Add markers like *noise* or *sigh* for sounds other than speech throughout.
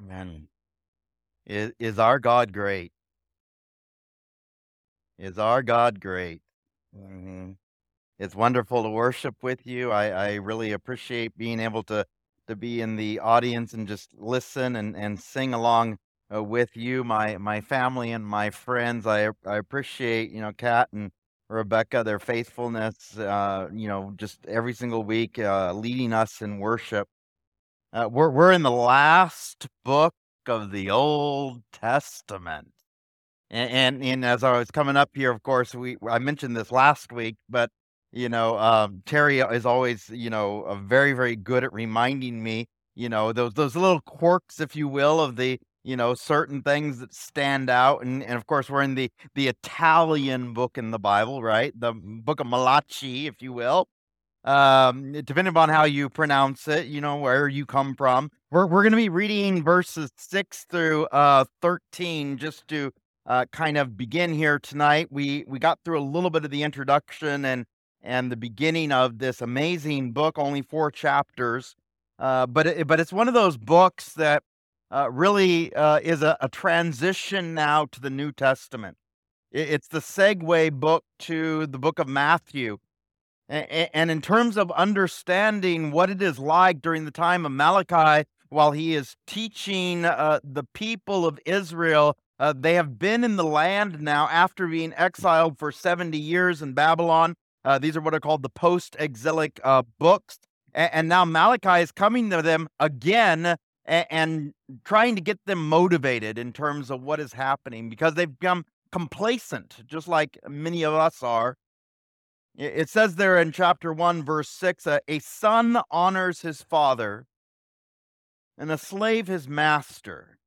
Amen. Is, is our God great? Is our God great? Mhm. It's wonderful to worship with you. I, I really appreciate being able to to be in the audience and just listen and, and sing along uh, with you, my my family and my friends. I I appreciate you know Kat and Rebecca their faithfulness. Uh, you know, just every single week uh, leading us in worship. Uh, we're we're in the last book of the Old Testament. And, and and as I was coming up here, of course, we I mentioned this last week, but you know, um, Terry is always you know very very good at reminding me, you know, those those little quirks, if you will, of the you know certain things that stand out, and and of course we're in the the Italian book in the Bible, right? The book of Malachi, if you will. Um, depending upon how you pronounce it, you know where you come from. We're we're going to be reading verses six through uh thirteen, just to uh, kind of begin here tonight. We we got through a little bit of the introduction and and the beginning of this amazing book, only four chapters, uh, but it, but it's one of those books that uh, really uh, is a, a, transition now to the New Testament. It, it's the segue book to the book of Matthew. And, in terms of understanding what it is like during the time of Malachi, while he is teaching uh, the people of Israel uh, they have been in the land now after being exiled for 70 years in Babylon. Uh, these are what are called the post exilic uh, books. And now Malachi is coming to them again and trying to get them motivated in terms of what is happening because they've become complacent, just like many of us are. It says there in chapter 1, verse 6 uh, a son honors his father, and a slave his master.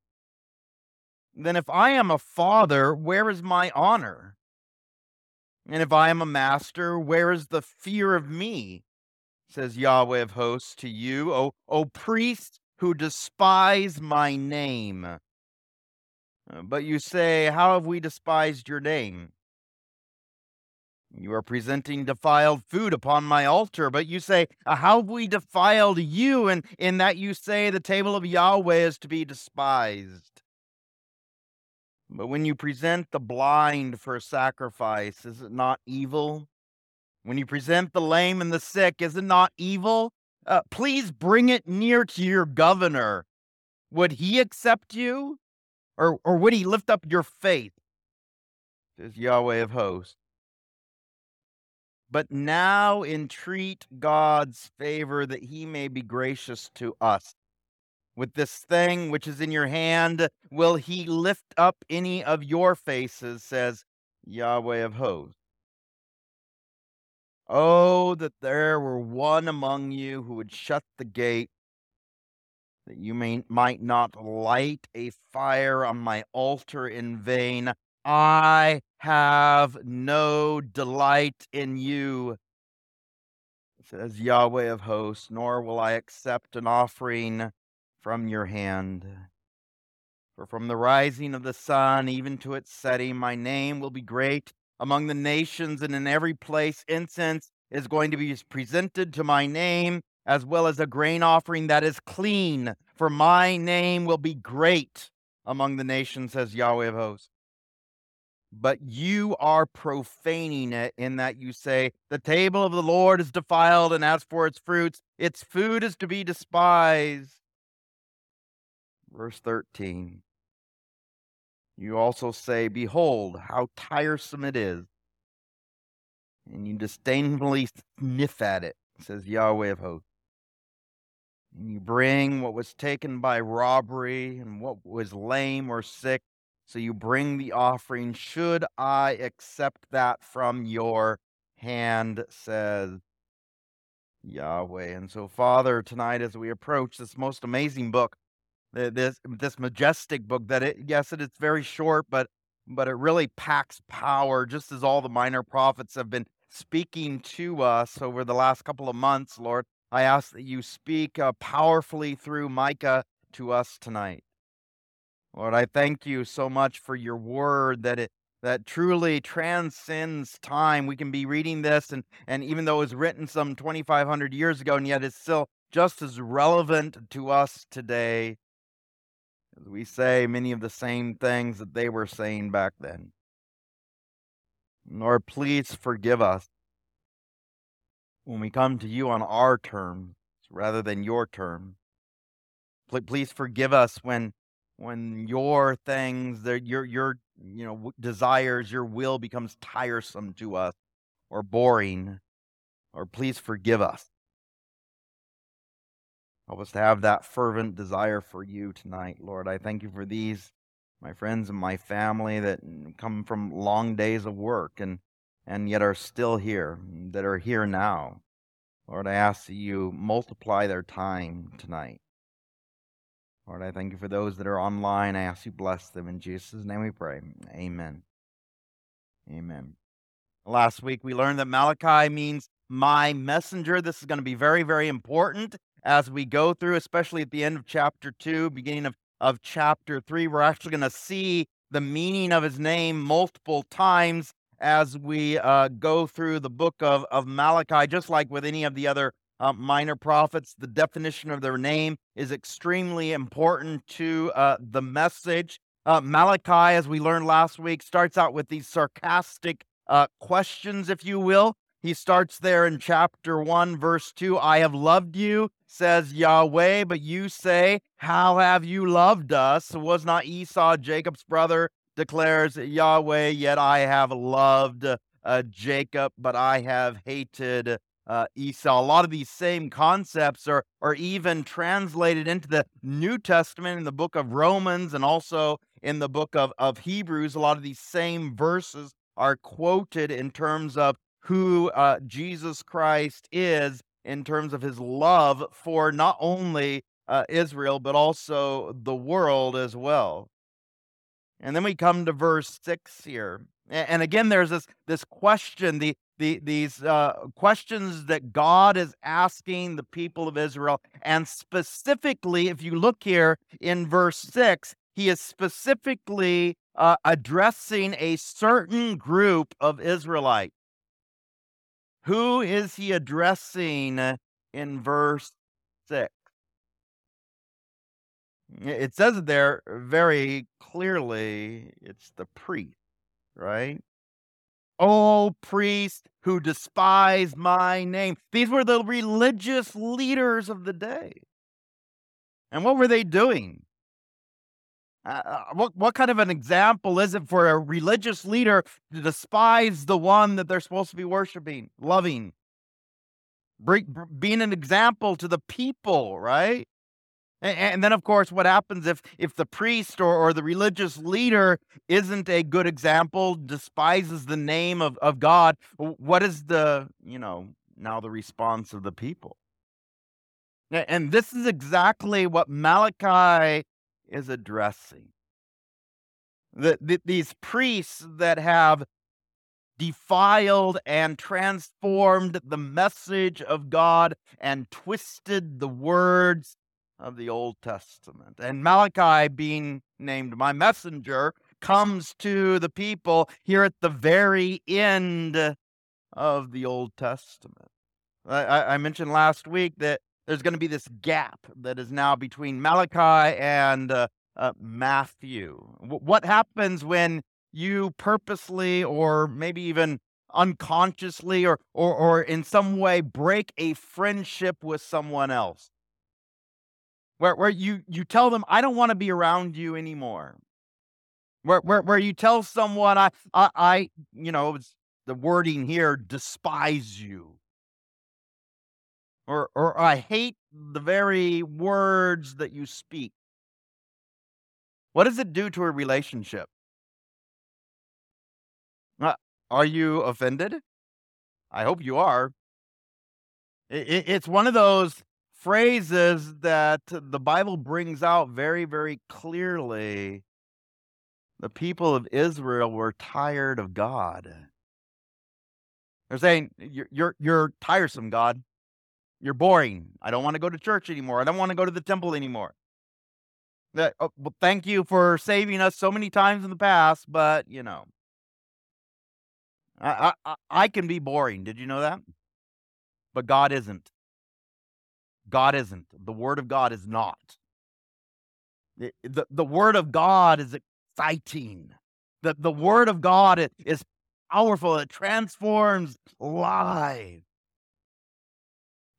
Then if I am a father, where is my honor? And if I am a master, where is the fear of me? Says Yahweh of hosts to you, O, o priests who despise my name. Uh, but you say, How have we despised your name? You are presenting defiled food upon my altar, but you say, How have we defiled you? And in that you say, The table of Yahweh is to be despised. But when you present the blind for sacrifice, is it not evil? When you present the lame and the sick, is it not evil? Uh, please bring it near to your governor. Would he accept you? Or, or would he lift up your faith? Says Yahweh of hosts. But now entreat God's favor that he may be gracious to us with this thing which is in your hand, will he lift up any of your faces, says Yahweh of hosts. Oh, that there were one among you who would shut the gate, that you may, might not light a fire on my altar in vain. I have no delight in you, says Yahweh of hosts, nor will I accept an offering from your hand. For from the rising of the sun even to its setting, my name will be great among the nations, and in every place incense is going to be presented to my name, as well as a grain offering that is clean. For my name will be great among the nations, says Yahweh of hosts. But you are profaning it in that you say, The table of the Lord is defiled, and as for its fruits, its food is to be despised. Verse 13. You also say, Behold, how tiresome it is. And you disdainfully sniff at it, says Yahweh of hosts. And you bring what was taken by robbery and what was lame or sick. So you bring the offering. Should I accept that from your hand, says Yahweh. And so, Father, tonight as we approach this most amazing book, this this majestic book that it yes it is very short but but it really packs power just as all the minor prophets have been speaking to us over the last couple of months lord i ask that you speak uh, powerfully through micah to us tonight lord i thank you so much for your word that it that truly transcends time we can be reading this and and even though it was written some 2500 years ago and yet it's still just as relevant to us today We say many of the same things that they were saying back then. Lord, please forgive us when we come to you on our terms rather than your terms. Please forgive us when when your things, your your you know desires, your will becomes tiresome to us or boring. Or please forgive us. Help us to have that fervent desire for you tonight, Lord. I thank you for these, my friends and my family that come from long days of work and, and yet are still here, that are here now. Lord, I ask that you multiply their time tonight. Lord, I thank you for those that are online. I ask you bless them. In Jesus' name we pray. Amen. Amen. Last week we learned that Malachi means my messenger. This is going to be very, very important as we go through, especially at the end of chapter 2, beginning of, of chapter 3. We're actually going to see the meaning of his name multiple times as we uh, go through the book of, of Malachi, just like with any of the other uh, minor prophets. The definition of their name is extremely important to uh, the message. Uh, Malachi, as we learned last week, starts out with these sarcastic uh, questions, if you will. He starts there in chapter 1, verse 2 I have loved you, says Yahweh, but you say, How have you loved us? Was not Esau Jacob's brother, declares Yahweh, yet I have loved uh, Jacob, but I have hated uh, Esau. A lot of these same concepts are, are even translated into the New Testament in the book of Romans and also in the book of, of Hebrews. A lot of these same verses are quoted in terms of who uh, Jesus Christ is in terms of his love for not only uh, Israel, but also the world as well. And then we come to verse six here. And again, there's this, this question, the, the, these uh, questions that God is asking the people of Israel. And specifically, if you look here in verse six, he is specifically uh, addressing a certain group of Israelites. Who is he addressing in verse 6? It says there very clearly it's the priest, right? Oh, priest who despise my name. These were the religious leaders of the day. And what were they doing? Uh, uh, what what kind of an example is it for a religious leader to despise the one that they're supposed to be worshiping, loving, being an example to the people, right? And, then, of course, what happens if if the priest or, or the religious leader isn't a good example, despises the name of, of God? What is the you know now the response of the people? And this is exactly what Malachi is addressing. The, the, these priests that have defiled and transformed the message of God and twisted the words of the Old Testament. And Malachi, being named my messenger, comes to the people here at the very end of the Old Testament. I, I mentioned last week that there's going to be this gap that is now between Malachi and uh, uh, Matthew. W- what happens when you purposely or maybe even unconsciously or, or, or in some way break a friendship with someone else? Where, where you, you tell them, I don't want to be around you anymore. Where, where, where you tell someone, I, I, I you know, it's the wording here, despise you or or I hate the very words that you speak. What does it do to a relationship? Uh, are you offended? I hope you are. It, it's one of those phrases that the Bible brings out very, very clearly. The people of Israel were tired of God. They're saying, "You're you're, you're tiresome, God. You're boring. I don't want to go to church anymore. I don't want to go to the temple anymore. That, oh, well, thank you for saving us so many times in the past, but you know, I, I I can be boring. Did you know that? But God isn't. God isn't. The Word of God is not. The, the, the word of God is exciting. The, the word of God is powerful. It transforms lives.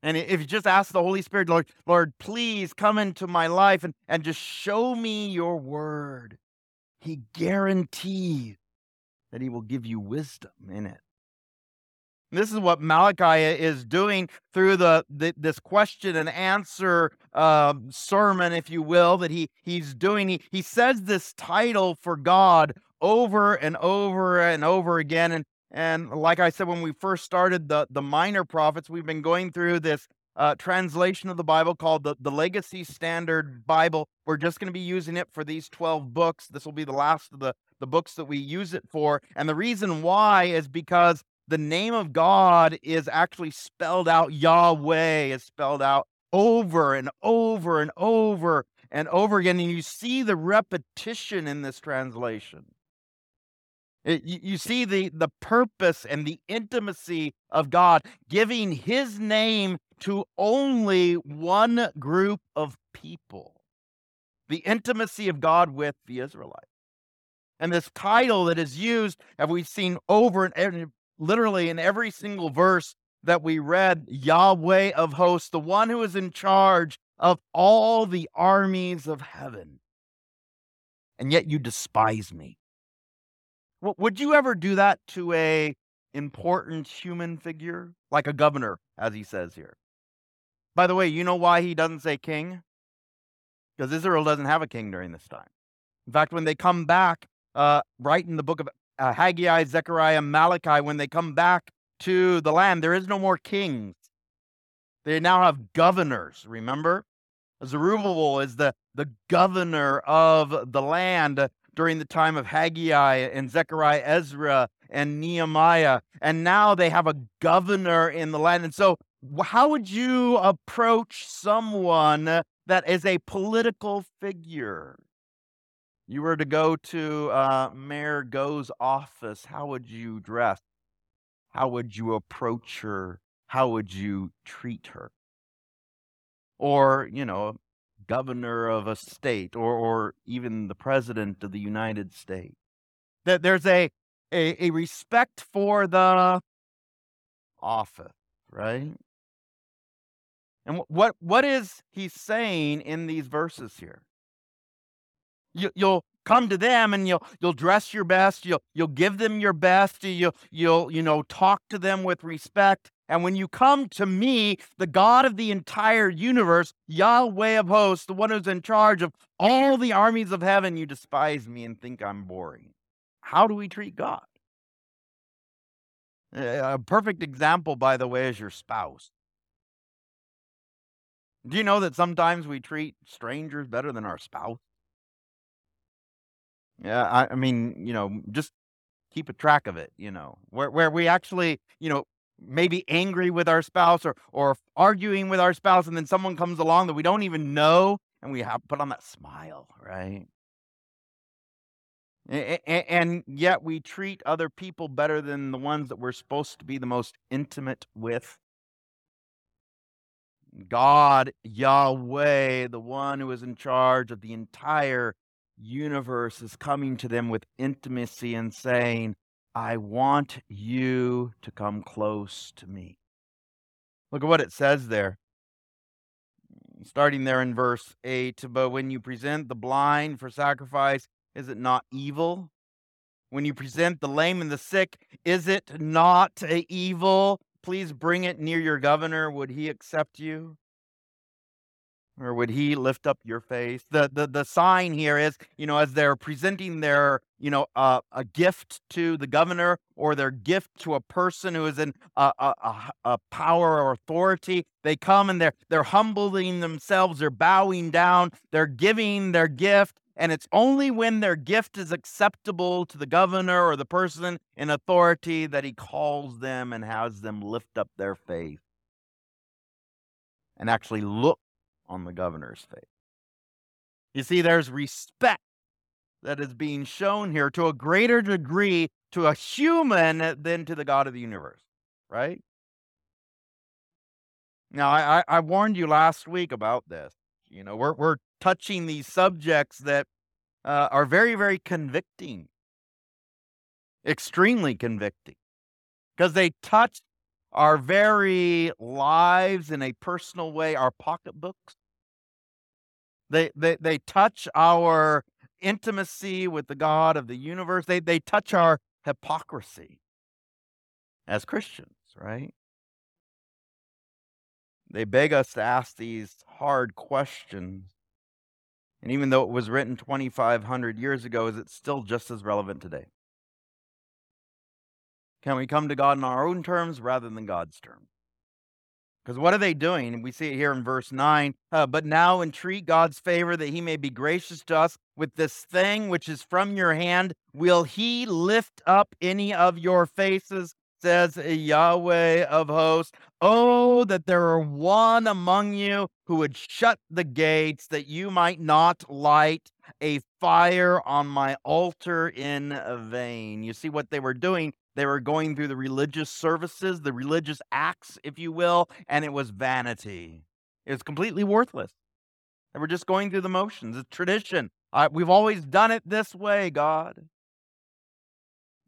And if you just ask the Holy Spirit, Lord, Lord, please come into my life and, and just show me your word, he guarantees that he will give you wisdom in it. This is what Malachi is doing through the, the this question and answer uh, sermon, if you will, that he he's doing. He he says this title for God over and over and over again, and and like I said when we first started the the minor prophets, we've been going through this uh, translation of the Bible called the, the Legacy Standard Bible. We're just going to be using it for these 12 books. This will be the last of the, the books that we use it for. And the reason why is because the name of God is actually spelled out, Yahweh is spelled out over and over and over and over again. And you see the repetition in this translation. It, you, you see the, the purpose and the intimacy of God giving his name to only one group of people the intimacy of God with the Israelites. And this title that is used, have we seen over and literally in every single verse that we read Yahweh of hosts, the one who is in charge of all the armies of heaven. And yet you despise me. would you ever do that to a important human figure like a governor as he says here? By the way, you know why he doesn't say king? Because Israel doesn't have a king during this time. In fact, when they come back, uh, right in the book of uh, Haggai, Zechariah, Malachi, when they come back to the land, there is no more kings. They now have governors, remember? Zerubbabel is the, the governor of the land during the time of Haggai and Zechariah, Ezra, and Nehemiah. And now they have a governor in the land. And so, how would you approach someone that is a political figure? You were to go to uh, Mayor Goh's office, how would you dress? How would you approach her? How would you treat her? Or, you know, governor of a state or, or even the president of the United States. That there's a, a, a respect for the office, right? And what what is he saying in these verses here? You, you'll come to them and you'll you'll dress your best. You'll you'll give them your best. You'll you'll you know talk to them with respect. And when you come to me, the God of the entire universe, Yahweh of hosts, the one who's in charge of all the armies of heaven, you despise me and think I'm boring. How do we treat God? A perfect example, by the way, is your spouse. Do you know that sometimes we treat strangers better than our spouse? Yeah, I, I mean, you know, just keep a track of it, you know, where where we actually, you know, maybe angry with our spouse or or arguing with our spouse, and then someone comes along that we don't even know, and we have put on that smile, right? And yet we treat other people better than the ones that we're supposed to be the most intimate with. God, Yahweh, the one who is in charge of the entire universe is coming to them with intimacy and saying, I want you to come close to me. Look at what it says there. Starting there in verse 8, but when you present the blind for sacrifice, is it not evil? When you present the lame and the sick, is it not evil? Please bring it near your governor. Would he accept you? Or would he lift up your face? The the the sign here is you know as they're presenting their you know uh, a gift to the governor or their gift to a person who is in a, a, a, power or authority they come and they're they're humbling themselves they're bowing down they're giving their gift and it's only when their gift is acceptable to the governor or the person in authority that he calls them and has them lift up their face and actually look on the governor's face. You see, there's respect that is being shown here to a greater degree to a human than to the God of the universe, right? Now, I, I warned you last week about this. You know, we're we're touching these subjects that uh, are very, very convicting, extremely convicting, because they touch our very lives in a personal way, our pocketbooks. They, they, they touch our intimacy with the God of the universe. They, they touch our hypocrisy as Christians, right? They beg us to ask these hard questions. And even though it was written 2,500 years ago, is it still just as relevant today? Can we come to God in our own terms rather than God's terms? Because what are they doing? We see it here in verse 9. Uh, but now entreat God's favor that he may be gracious to us with this thing which is from your hand. Will he lift up any of your faces? Says Yahweh of hosts. Oh, that there were one among you who would shut the gates, that you might not light a fire on my altar in vain. You see what they were doing? They were going through the religious services, the religious acts, if you will, and it was vanity. It was completely worthless. They were just going through the motions. It's tradition. Uh, we've always done it this way, God.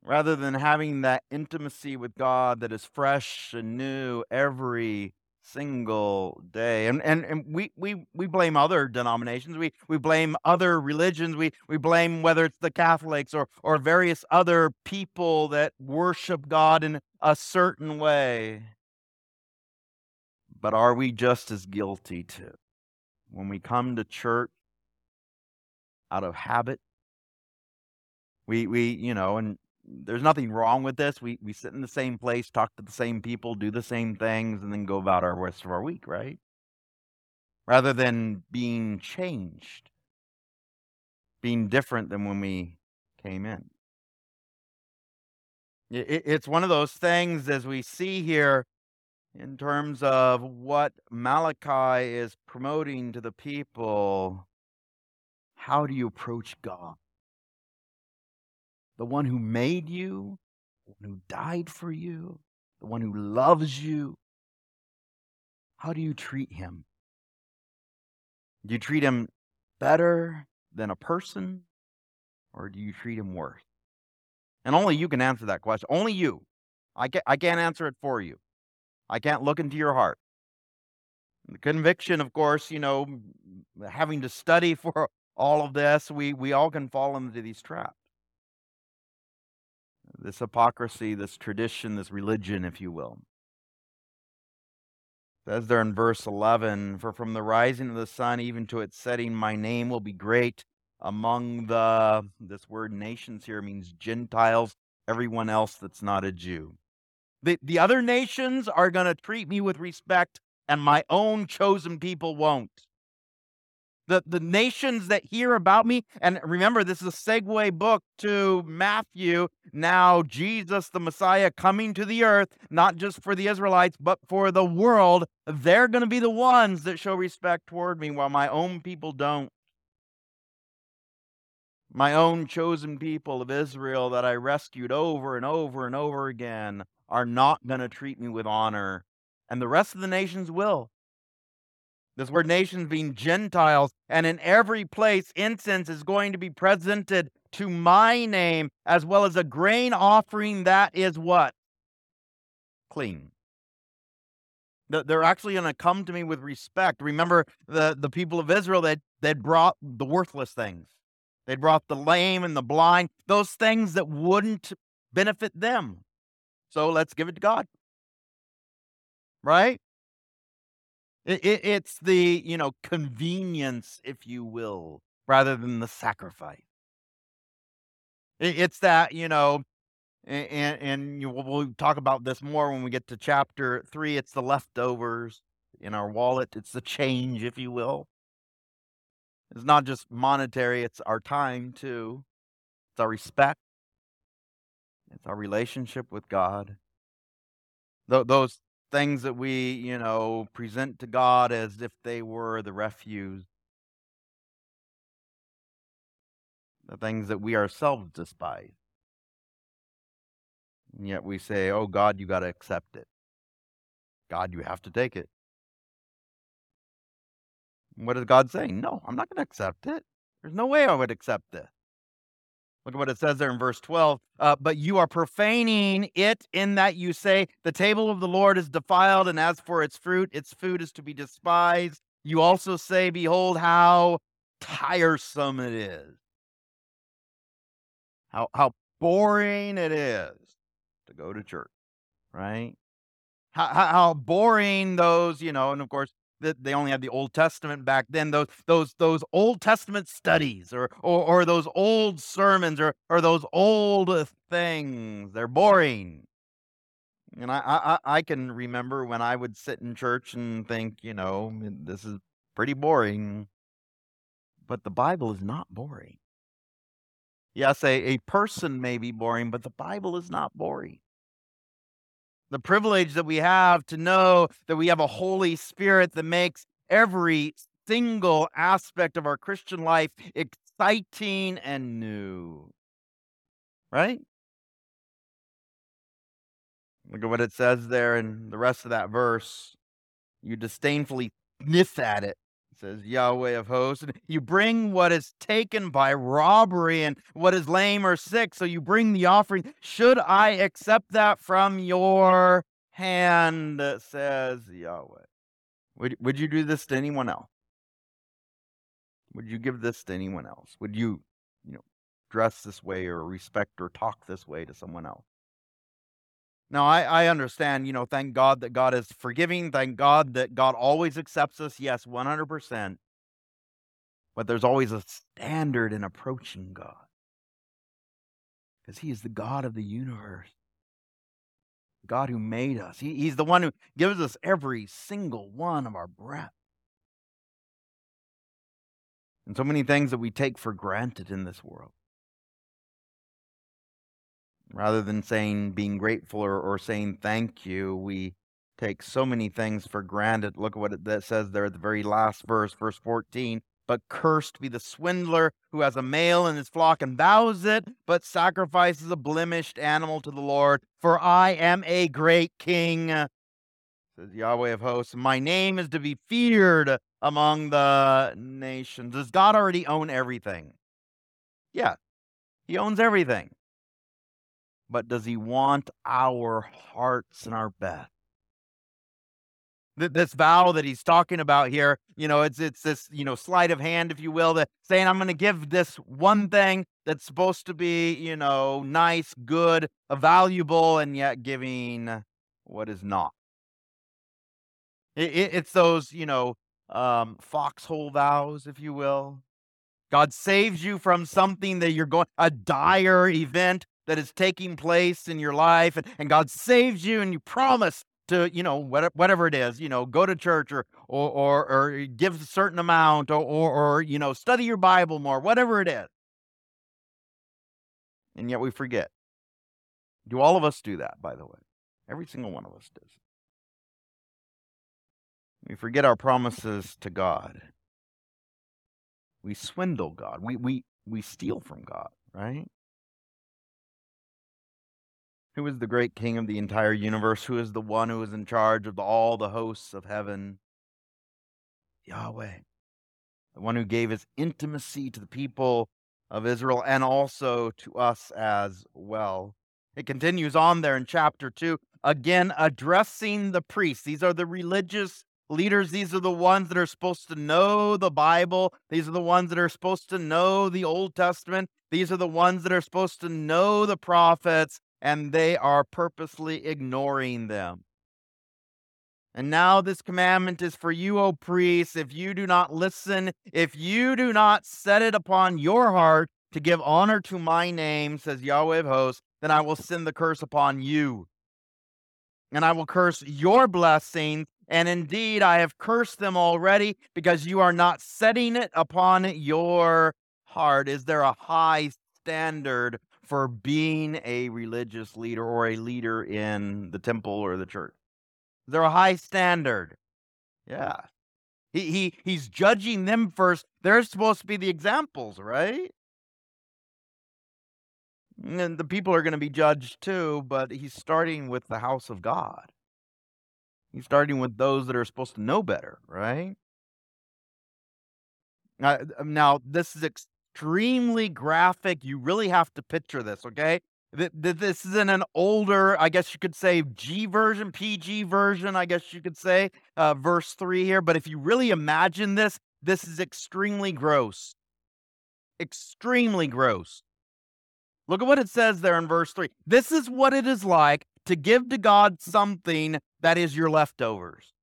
Rather than having that intimacy with God that is fresh and new every single day. And and, and we, we we blame other denominations. We we blame other religions. We we blame whether it's the Catholics or or various other people that worship God in a certain way. But are we just as guilty too? When we come to church out of habit, we we you know, and there's nothing wrong with this. We we sit in the same place, talk to the same people, do the same things, and then go about our rest of our week, right? Rather than being changed, being different than when we came in. It, it's one of those things, as we see here, in terms of what Malachi is promoting to the people. How do you approach God? The one who made you, the one who died for you, the one who loves you. How do you treat him? Do you treat him better than a person, or do you treat him worse? And only you can answer that question. Only you. I can't, I can't answer it for you. I can't look into your heart. The conviction, of course, you know, having to study *laughs* for all of this, we, we all can fall into these traps this hypocrisy, this tradition, this religion, if you will. It says there in verse 11, For from the rising of the sun even to its setting, my name will be great among the, this word nations here means Gentiles, everyone else that's not a Jew. The, the other nations are going to treat me with respect, and my own chosen people won't the, the nations that hear about me. And remember, this is a segue book to Matthew. Now, Jesus, the Messiah, coming to the earth, not just for the Israelites, but for the world. They're going to be the ones that show respect toward me, while my own people don't. My own chosen people of Israel that I rescued over and over and over again are not going to treat me with honor. And the rest of the nations will. This word nations being Gentiles. And in every place, incense is going to be presented to my name, as well as a grain offering that is what? Clean. They're actually going to come to me with respect. Remember the, the people of Israel that that brought the worthless things. They brought the lame and the blind, those things that wouldn't benefit them. So let's give it to God. Right? It, it, it's the, you know, convenience, if you will, rather than the sacrifice. It, it's that, you know, and, and you, we'll talk about this more when we get to chapter three. It's the leftovers in our wallet, it's the change, if you will. It's not just monetary, it's our time too, it's our respect, it's our relationship with God. Th- those things that we, you know, present to God as if they were the refuse, the things that we ourselves despise. And yet we say, oh, God, you got to accept it. God, you have to take it. What is God saying? No, I'm not going to accept it. There's no way I would accept this. Look at what it says there in verse 12. Uh, but you are profaning it in that you say, The table of the Lord is defiled, and as for its fruit, its food is to be despised. You also say, Behold, how tiresome it is. How, how boring it is to go to church, right? How, how, how boring those, you know, and of course, that they only had the Old Testament back then. Those those those Old Testament studies, or or, or those old sermons, or or those old things. They're boring. And I, I I can remember when I would sit in church and think, you know, this is pretty boring. But the Bible is not boring. Yes, a, a person may be boring, but the Bible is not boring the privilege that we have to know that we have a Holy Spirit that makes every single aspect of our Christian life exciting and new. Right? Look at what it says there in the rest of that verse. You disdainfully sniff at it says Yahweh of hosts. And you bring what is taken by robbery and what is lame or sick. So you bring the offering. Should I accept that from your hand, says Yahweh? Would, would you do this to anyone else? Would you give this to anyone else? Would you, you know, dress this way or respect or talk this way to someone else? Now, I, I understand, you know, thank God that God is forgiving. Thank God that God always accepts us. Yes, 100%. But there's always a standard in approaching God because He is the God of the universe, God who made us. He, he's the one who gives us every single one of our breath. And so many things that we take for granted in this world rather than saying being grateful or, or saying thank you, we take so many things for granted. Look at what it that says there at the very last verse, verse 14. But cursed be the swindler who has a male in his flock and vows it, but sacrifices a blemished animal to the Lord. For I am a great king, uh, says Yahweh of hosts. My name is to be feared among the nations. Does God already own everything? Yeah, he owns everything but does he want our hearts and our best? This vow that he's talking about here, you know, it's it's this, you know, sleight of hand, if you will, that saying I'm going to give this one thing that's supposed to be, you know, nice, good, valuable, and yet giving what is not. It, it, it's those, you know, um, foxhole vows, if you will. God saves you from something that you're going, a dire event that is taking place in your life and, and God saves you and you promise to, you know, whatever, whatever it is, you know, go to church or, or, or, or give a certain amount or, or, or, you know, study your Bible more, whatever it is. And yet we forget. Do all of us do that, by the way? Every single one of us does. We forget our promises to God. We swindle God. We, we, we steal from God, right? Who is the great king of the entire universe? Who is the one who is in charge of all the hosts of heaven? Yahweh, the one who gave his intimacy to the people of Israel and also to us as well. It continues on there in chapter 2, again addressing the priests. These are the religious leaders. These are the ones that are supposed to know the Bible. These are the ones that are supposed to know the Old Testament. These are the ones that are supposed to know the prophets and they are purposely ignoring them. And now this commandment is for you, O priests, if you do not listen, if you do not set it upon your heart to give honor to my name, says Yahweh of hosts, then I will send the curse upon you. And I will curse your blessings. And indeed, I have cursed them already because you are not setting it upon your heart. Is there a high standard for being a religious leader or a leader in the temple or the church. They're a high standard. Yeah. He, he he's judging them first. They're supposed to be the examples, right? And the people are going to be judged too, but he's starting with the house of God. He's starting with those that are supposed to know better, right? Uh, now, this is extremely graphic. You really have to picture this, okay? Th- th- This is in an older, I guess you could say, G version, PG version, I guess you could say, uh, verse 3 here. But if you really imagine this, this is extremely gross. Extremely gross. Look at what it says there in verse 3. This is what it is like to give to God something that is your leftovers.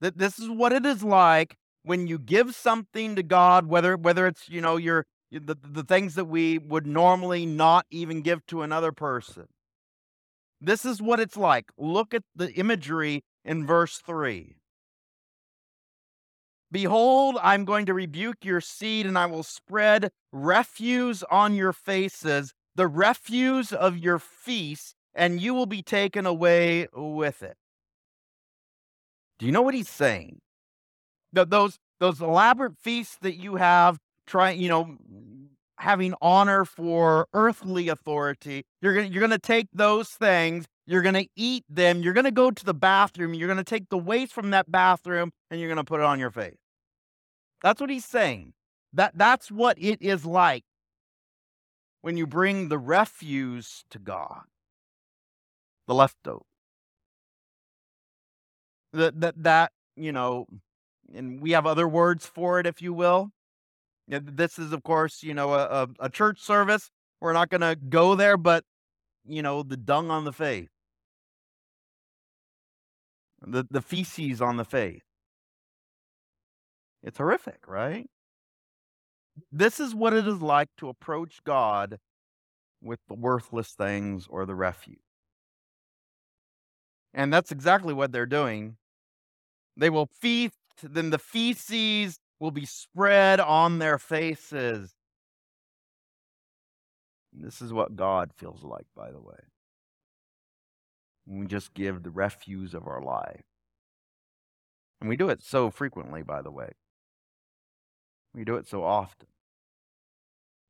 That this is what it is like when you give something to God, whether whether it's you know your the, the things that we would normally not even give to another person. This is what it's like. Look at the imagery in verse 3. Behold, I'm going to rebuke your seed, and I will spread refuse on your faces, the refuse of your feast, and you will be taken away with it. Do you know what he's saying? Th- those those elaborate feasts that you have, trying, you know, having honor for earthly authority. You're gonna you're gonna take those things, you're gonna eat them, you're gonna go to the bathroom, you're gonna take the waste from that bathroom, and you're gonna put it on your face. That's what he's saying. That that's what it is like when you bring the refuse to God, the leftover. That that that you know, and we have other words for it, if you will. This is, of course, you know, a, a, a church service. We're not going to go there, but you know, the dung on the faith, the the feces on the faith. It's horrific, right? This is what it is like to approach God with the worthless things or the refuse. And that's exactly what they're doing. They will feast, then the feces will be spread on their faces. This is what God feels like, by the way. We just give the refuse of our life. And we do it so frequently, by the way. We do it so often.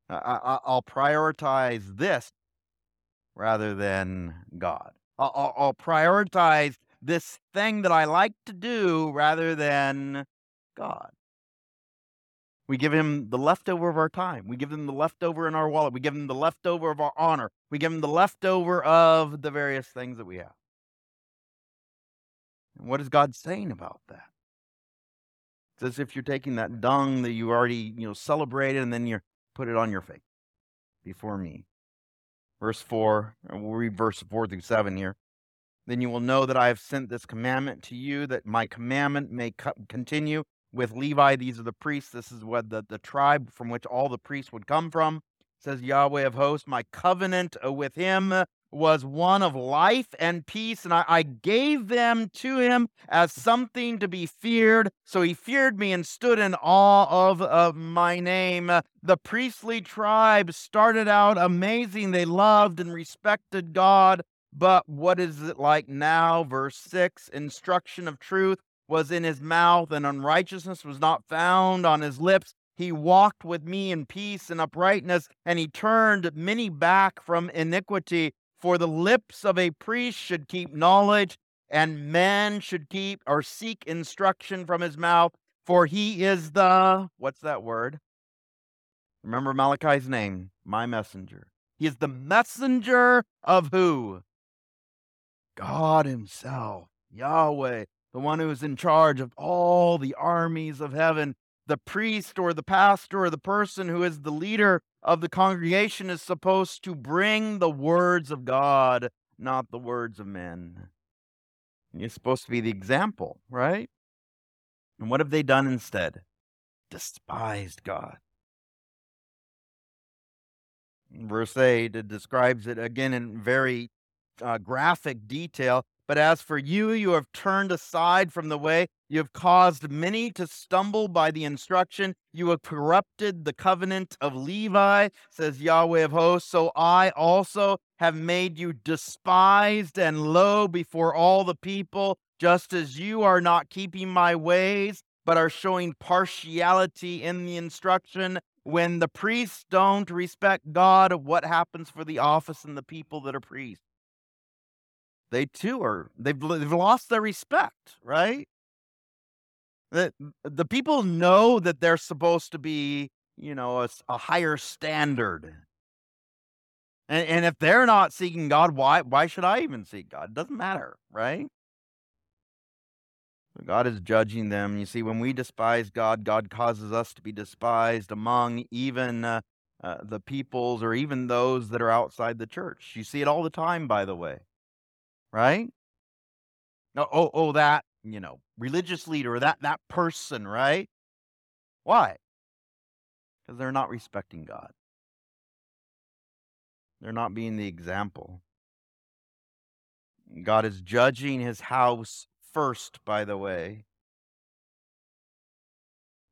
I, I, I'll prioritize this rather than God. I'll, I'll prioritize this thing that I like to do rather than God. We give him the leftover of our time. We give him the leftover in our wallet. We give him the leftover of our honor. We give him the leftover of the various things that we have. And what is God saying about that? It's as if you're taking that dung that you already, you know, celebrated and then you put it on your face before me. Verse 4, we'll read verse 4 through 7 here. Then you will know that I have sent this commandment to you, that my commandment may co- continue with Levi. These are the priests. This is what the, the tribe from which all the priests would come from. Says Yahweh of hosts, my covenant uh, with him was one of life and peace, and I, I gave them to him as something to be feared. So he feared me and stood in awe of, of my name. Uh, The priestly tribe started out amazing. They loved and respected God. But what is it like now? Verse 6 Instruction of truth was in his mouth, and unrighteousness was not found on his lips. He walked with me in peace and uprightness, and he turned many back from iniquity. For the lips of a priest should keep knowledge, and men should keep or seek instruction from his mouth. For he is the, what's that word? Remember Malachi's name, my messenger. He is the messenger of who? God Himself, Yahweh, the one who is in charge of all the armies of heaven. The priest or the pastor or the person who is the leader of the congregation is supposed to bring the words of God, not the words of men. You're supposed to be the example, right? And what have they done instead? Despised God. Verse 8, it describes it again in very uh, graphic detail. But as for you, you have turned aside from the way. You have caused many to stumble by the instruction. You have corrupted the covenant of Levi, says Yahweh of hosts. So I also have made you despised and low before all the people, just as you are not keeping my ways, but are showing partiality in the instruction. When the priests don't respect God, what happens for the office and the people that are priests? They too are they've they've lost their respect, right? The the people know that they're supposed to be, you know, a higher standard. And, and if they're not seeking God, why why should I even seek God? It doesn't matter, right? God is judging them. You see, when we despise God, God causes us to be despised among even uh, uh, the peoples or even those that are outside the church. You see it all the time, by the way, right? Oh, oh, oh, that you know, religious leader or that that person, right? Why? Because they're not respecting God. They're not being the example. God is judging His house first, by the way.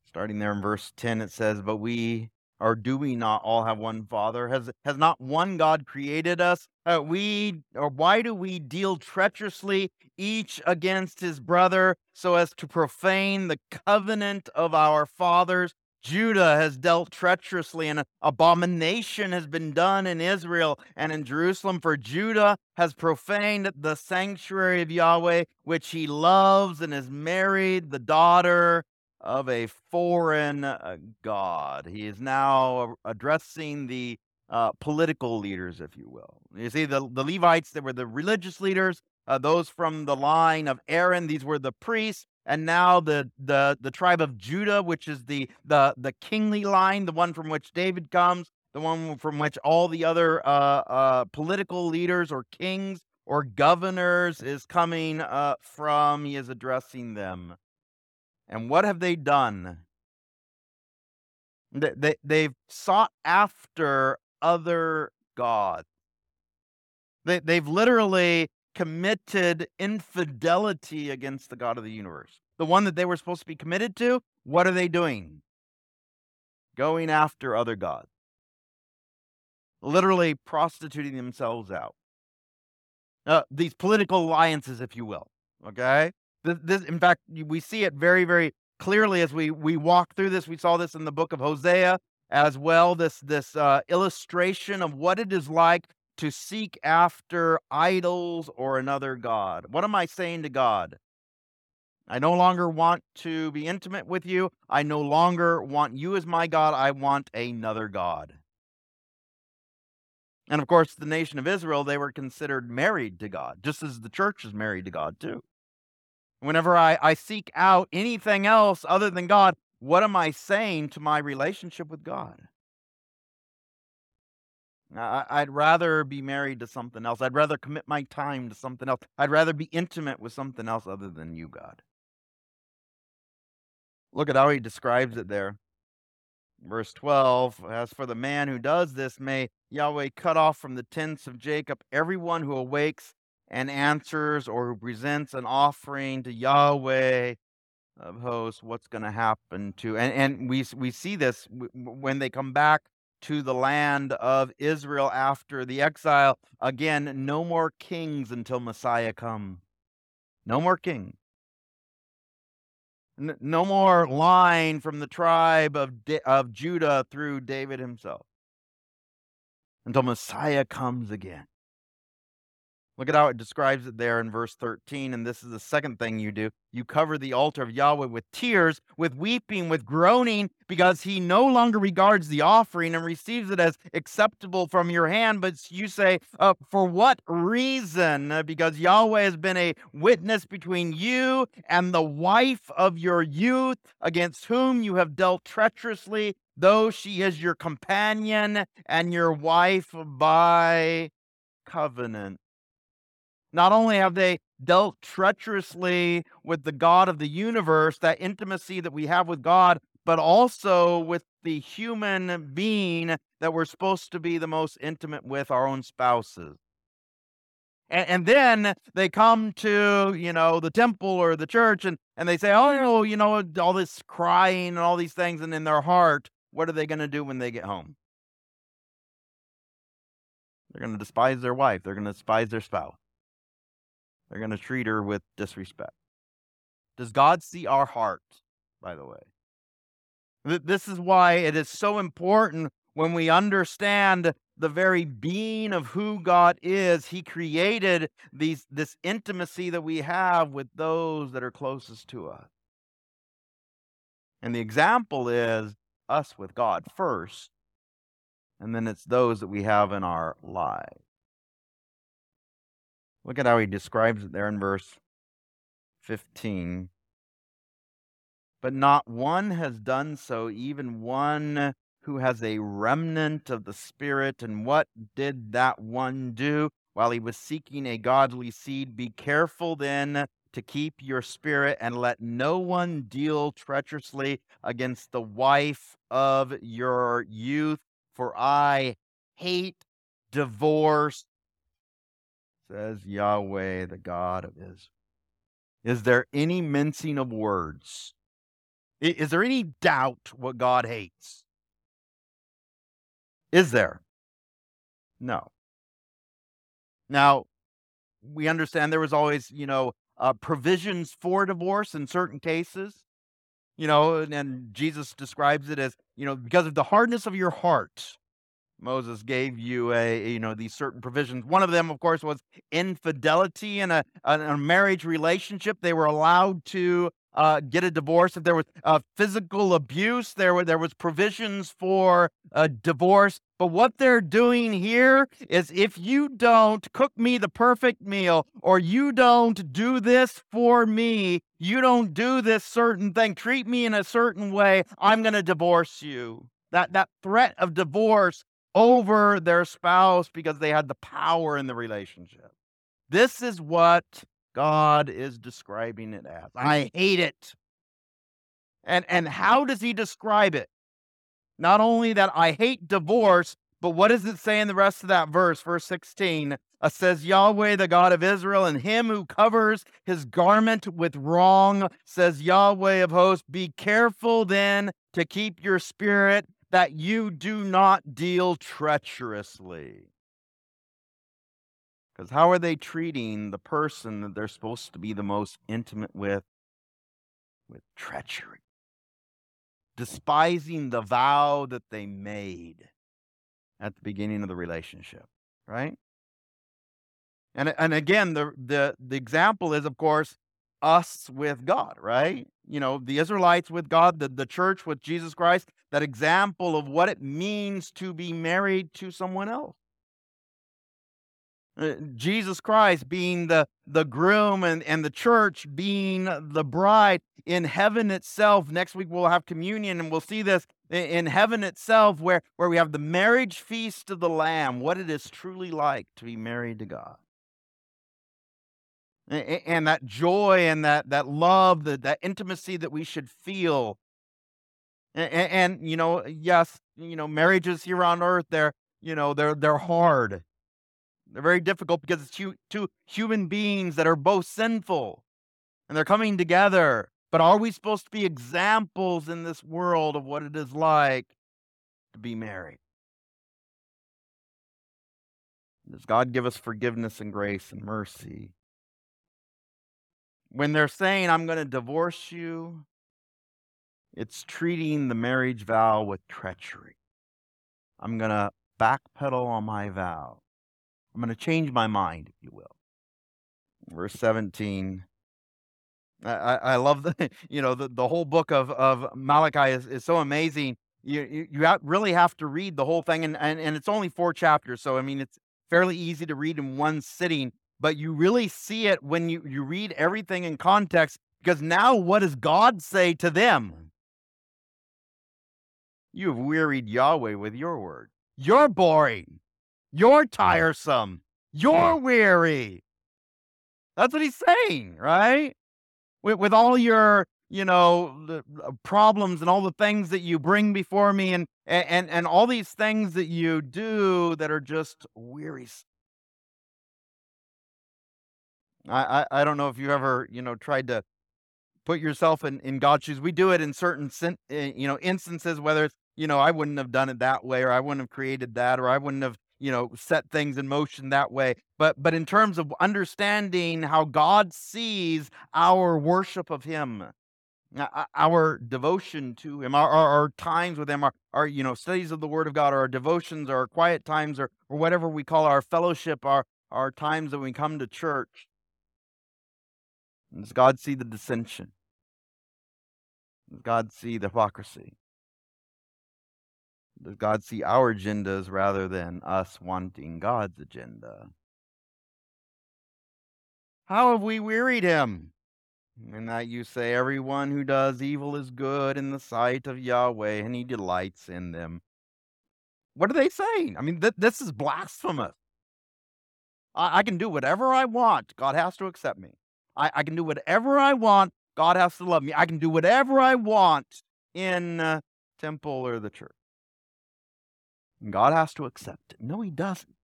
Starting there in verse 10, it says, But we or do we not all have one Father? Has has not one God created us? Uh, we or why do we deal treacherously each against his brother so as to profane the covenant of our fathers? Judah has dealt treacherously, and abomination has been done in Israel and in Jerusalem. For Judah has profaned the sanctuary of Yahweh, which he loves, and has married the daughter of a foreign uh, god. He is now addressing the uh, political leaders, if you will. You see, the, the Levites, they were the religious leaders, uh, those from the line of Aaron, these were the priests. And now the, the the tribe of Judah, which is the the the kingly line, the one from which David comes, the one from which all the other uh, uh, political leaders or kings or governors is coming uh, from. He is addressing them. And what have they done? They, they, they've sought after other gods. They, they've literally committed infidelity against the God of the universe. The one that they were supposed to be committed to, what are they doing? Going after other gods. Literally prostituting themselves out. Uh, these political alliances, if you will. Okay? This, this, in fact, we see it very, very clearly as we we walk through this. We saw this in the book of Hosea as well. This this uh, illustration of what it is like to seek after idols or another god. What am I saying to God? I no longer want to be intimate with you. I no longer want you as my God. I want another God. And of course, the nation of Israel, they were considered married to God, just as the church is married to God, too. Whenever I, I seek out anything else other than God, what am I saying to my relationship with God? I, I'd rather be married to something else. I'd rather commit my time to something else. I'd rather be intimate with something else other than you, God. Look at how he describes it there. Verse 12 As for the man who does this, may Yahweh cut off from the tents of Jacob everyone who awakes and answers or who presents an offering to Yahweh of hosts, what's going to happen to and and we we see this when they come back to the land of Israel after the exile again no more kings until Messiah come. No more king. No more line from the tribe of of Judah through David himself. Until Messiah comes again Look at how it describes it there in verse 13. And this is the second thing you do. You cover the altar of Yahweh with tears, with weeping, with groaning, because he no longer regards the offering and receives it as acceptable from your hand. But you say, uh, For what reason? Uh, because Yahweh has been a witness between you and the wife of your youth, against whom you have dealt treacherously, though she is your companion and your wife by covenant. Not only have they dealt treacherously with the God of the universe, that intimacy that we have with God, but also with the human being that we're supposed to be the most intimate with, our own spouses. And, and then they come to, you know, the temple or the church and, and they say, oh, you know, all this crying and all these things. And in their heart, what are they going to do when they get home? They're going to despise their wife. They're going to despise their spouse. They're going to treat her with disrespect. Does God see our heart, by the way? This is why it is so important when we understand the very being of who God is. He created these, this intimacy that we have with those that are closest to us. And the example is us with God first, and then it's those that we have in our lives. Look at how he describes it there in verse 15. But not one has done so, even one who has a remnant of the Spirit. And what did that one do while he was seeking a godly seed? Be careful then to keep your spirit and let no one deal treacherously against the wife of your youth. For I hate divorce, says Yahweh, the God of Israel. Is there any mincing of words? Is there any doubt what God hates? Is there? No. Now, we understand there was always, you know, uh, provisions for divorce in certain cases. You know, and, and Jesus describes it as, you know, because of the hardness of your heart, Moses gave you a, you know, these certain provisions. One of them, of course, was infidelity in a, a, marriage relationship. They were allowed to uh, get a divorce. If there was uh, physical abuse, there were there was provisions for a divorce. But what they're doing here is, if you don't cook me the perfect meal, or you don't do this for me, you don't do this certain thing, treat me in a certain way, I'm going to divorce you. That that threat of divorce over their spouse because they had the power in the relationship. This is what God is describing it as. I hate it. And and how does he describe it? Not only that I hate divorce, but what does it say in the rest of that verse? Verse 16 uh, says, Yahweh, the God of Israel, and him who covers his garment with wrong, says Yahweh of hosts, be careful then to keep your spirit that you do not deal treacherously. Because how are they treating the person that they're supposed to be the most intimate with? With treachery. Despising the vow that they made at the beginning of the relationship, right? And, and again, the, the, the example is, of course, us with God, right? You know, the Israelites with God, the, the church with Jesus Christ, that example of what it means to be married to someone else. Uh, Jesus Christ being the, the groom and, and the church being the bride in heaven itself. Next week we'll have communion and we'll see this in heaven itself where, where we have the marriage feast of the Lamb, what it is truly like to be married to God. And, that joy and that, that love, that, that intimacy that we should feel. And, and, you know, uh, yes, you know, marriages here on earth, they're, you know, they're, they're hard they're very difficult because it's two human beings that are both sinful and they're coming together. But are we supposed to be examples in this world of what it is like to be married? Does God give us forgiveness and grace and mercy? When they're saying, I'm going to divorce you, it's treating the marriage vow with treachery. I'm going to backpedal on my vow. I'm going to change my mind, if you will. Verse 17. I, I love the *laughs* you know the, the whole book of, of Malachi is, is so amazing. You you, you really have to read the whole thing, and, and and it's only four chapters, so I mean it's fairly easy to read in one sitting. But you really see it when you you read everything in context, because now what does God say to them? You have wearied Yahweh with your word. You're boring. You're tiresome. You're weary. That's what he's saying, right? With, with all your, you know, uh, problems and all the things that you bring before me and, and, and all these things that you do that are just wearisome. I, I, I don't know if you ever, you know, tried to put yourself in, in God's shoes. We do it in certain, eh, you know, instances, whether it's, you know, I wouldn't have done it that way, or I wouldn't have created that, or I wouldn't have, you know set things in motion that way but but in terms of understanding how god sees our worship of him our devotion to him our, our, our, times with him our, our you know studies of the word of god our devotions our quiet times or, or whatever we call our fellowship our our times that we come to church does god see the dissension Does God see the hypocrisy? Does God see our agendas rather than us wanting God's agenda? How have we wearied him? In that you say, Everyone who does evil is good in the sight of Yahweh, and he delights in them. What are they saying? I mean, th- this is blasphemous. I-, I can do whatever I want. God has to accept me. I, I can do whatever I want. God has to love me. I can do whatever I want in uh, temple or the church. And God has to accept it. No, he doesn't.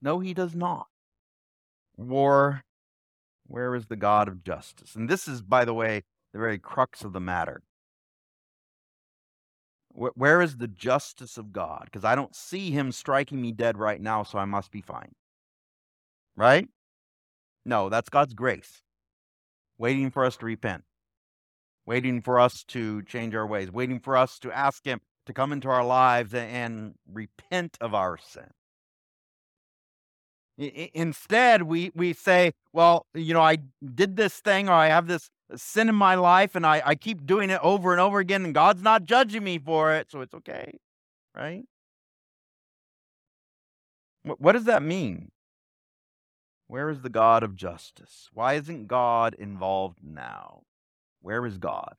No, he does not. War, where is the God of justice? And this is, by the way, the very crux of the matter. Where is the justice of God? Because I don't see him striking me dead right now, so I must be fine. Right? No, that's God's grace, waiting for us to repent, waiting for us to change our ways, waiting for us to ask him to come into our lives and repent of our sin. Instead, we, we say, well, you know, I did this thing or I have this sin in my life and I, I keep doing it over and over again and God's not judging me for it, so it's okay, right? What, what does that mean? Where is the God of justice? Why isn't God involved now? Where is God?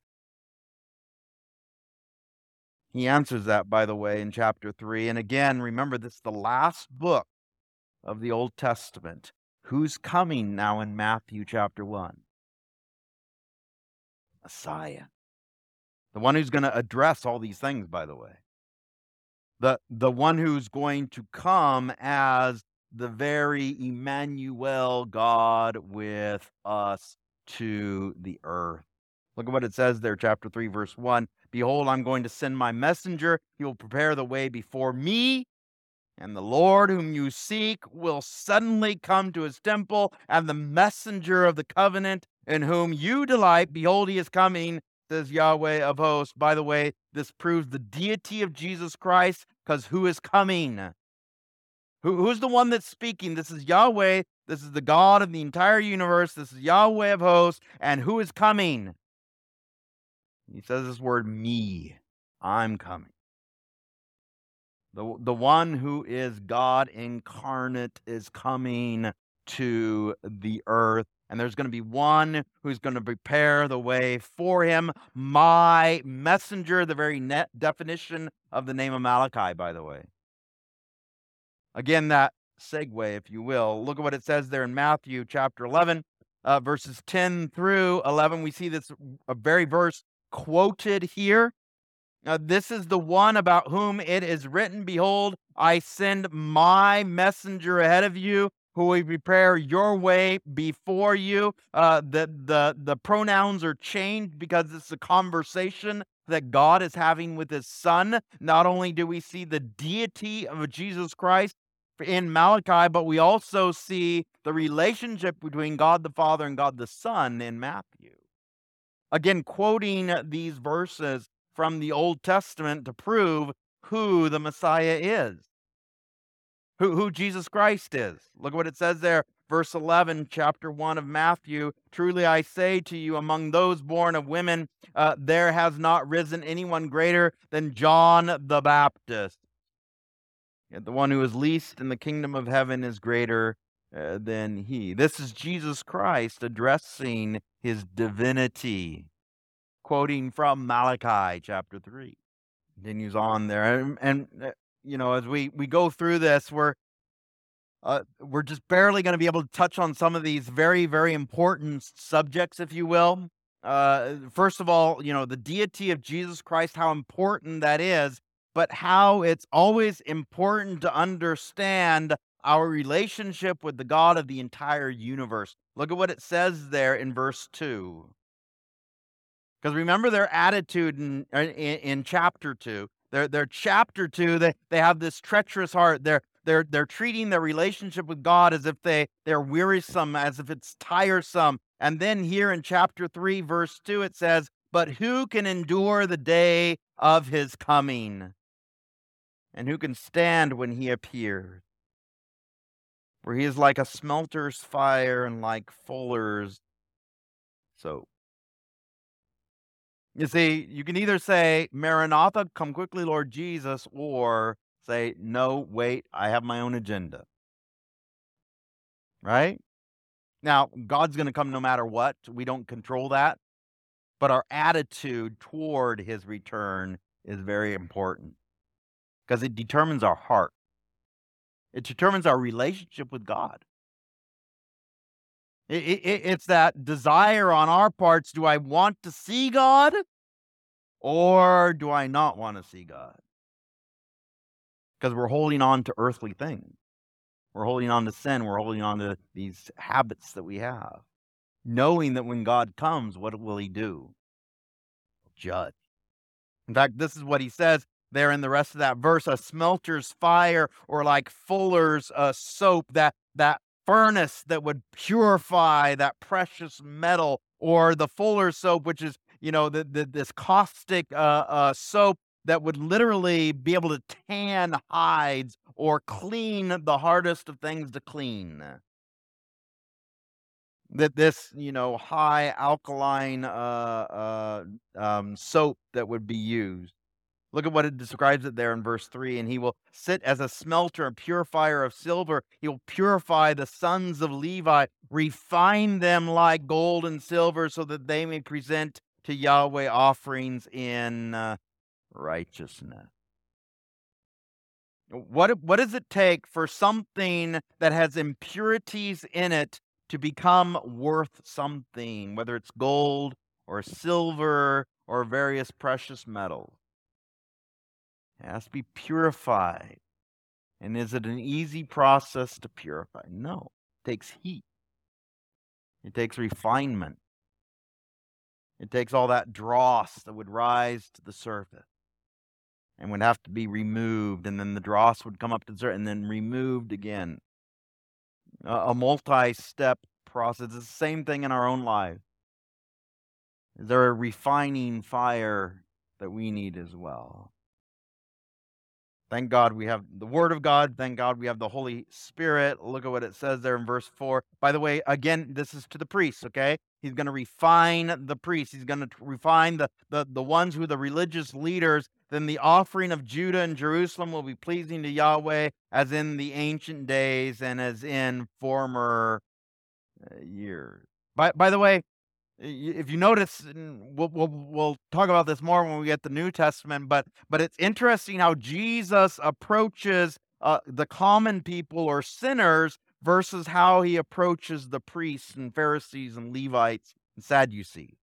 He answers that, by the way, in chapter 3. And again, remember, this is the last book of the Old Testament. Who's coming now in Matthew chapter 1? Messiah. The one who's going to address all these things, by the way. The, the one who's going to come as the very Emmanuel God with us to the earth. Look at what it says there, chapter 3, verse 1. Behold, I'm going to send my messenger. He will prepare the way before me. And the Lord whom you seek will suddenly come to his temple, and the messenger of the covenant in whom you delight, behold, he is coming, says Yahweh of hosts. By the way, this proves the deity of Jesus Christ, because who is coming? Who, who's the one that's speaking? This is Yahweh. This is the God of the entire universe. This is Yahweh of hosts. And who is coming? He says this word, me. I'm coming. The, the one who is God incarnate is coming to the earth. And there's going to be one who's going to prepare the way for him. My messenger, the very net definition of the name of Malachi, by the way. Again, that segue, if you will. Look at what it says there in Matthew chapter 11, uh, verses 10 through 11. We see this a very verse quoted here. This is the one about whom it is written, Behold, I send my messenger ahead of you who will prepare your way before you. Uh, the, the, the pronouns are changed because it's a conversation that God is having with his son. Not only do we see the deity of Jesus Christ in Malachi, but we also see the relationship between God the Father and God the Son in Matthew. Again, quoting these verses from the Old Testament to prove who the Messiah is, who, who Jesus Christ is. Look at what it says there, verse 11, chapter 1 of Matthew. Truly I say to you, among those born of women, uh, there has not risen anyone greater than John the Baptist. Yet the one who is least in the kingdom of heaven is greater uh, than he. This is Jesus Christ addressing his divinity quoting from Malachi chapter 3. Continues on there. And, and uh, you know, as we, we go through this, we're uh, we're just barely going to be able to touch on some of these very, very important subjects, if you will. Uh, first of all, you know, the deity of Jesus Christ, how important that is, but how it's always important to understand our relationship with the God of the entire universe. Look at what it says there in verse 2. Because remember their attitude in, uh, in, in chapter two. Their their chapter two, they, they have this treacherous heart. They're they're they're treating their relationship with God as if they they're wearisome, as if it's tiresome. And then here in chapter three, verse two, it says, "But who can endure the day of his coming? And who can stand when he appears? For he is like a smelter's fire and like fuller's soap." You see, you can either say, Maranatha, come quickly, Lord Jesus, or say, no, wait, I have my own agenda. Right? Now, God's going to come no matter what. We don't control that. But our attitude toward his return is very important because it determines our heart, it determines our relationship with God. It, it, it's that desire on our parts do I want to see God or do I not want to see God? Because we're holding on to earthly things. We're holding on to sin. We're holding on to these habits that we have. Knowing that when God comes, what will he do? Judge. In fact, this is what he says there in the rest of that verse a smelter's fire or like fuller's uh, soap that that furnace that would purify that precious metal or the fuller soap which is you know the, the this caustic uh, uh, soap that would literally be able to tan hides or clean the hardest of things to clean. That this you know high alkaline uh, uh, um, soap that would be used Look at what it describes it there in verse 3. And he will sit as a smelter and purifier of silver. He will purify the sons of Levi, refine them like gold and silver, so that they may present to Yahweh offerings in uh, righteousness. What, what does it take for something that has impurities in it to become worth something, whether it's gold or silver or various precious metals? It has to be purified. And is it an easy process to purify? No. It takes heat. It takes refinement. It takes all that dross that would rise to the surface and would have to be removed, and then the dross would come up to the surface and then removed again. A, multi step process. It's the same thing in our own lives. Is there a refining fire that we need as well? Thank God we have the Word of God. Thank God we have the Holy Spirit. Look at what it says there in verse 4. By the way, again, this is to the priests, okay? He's going to refine the priests. He's going to refine the, the, the ones who the religious leaders. Then the offering of Judah and Jerusalem will be pleasing to Yahweh as in the ancient days and as in former uh, years. By, by the way, if you notice, we'll, we'll, we'll talk about this more when we get the New Testament, but but it's interesting how Jesus approaches uh, the common people or sinners versus how he approaches the priests and Pharisees and Levites and Sadducees.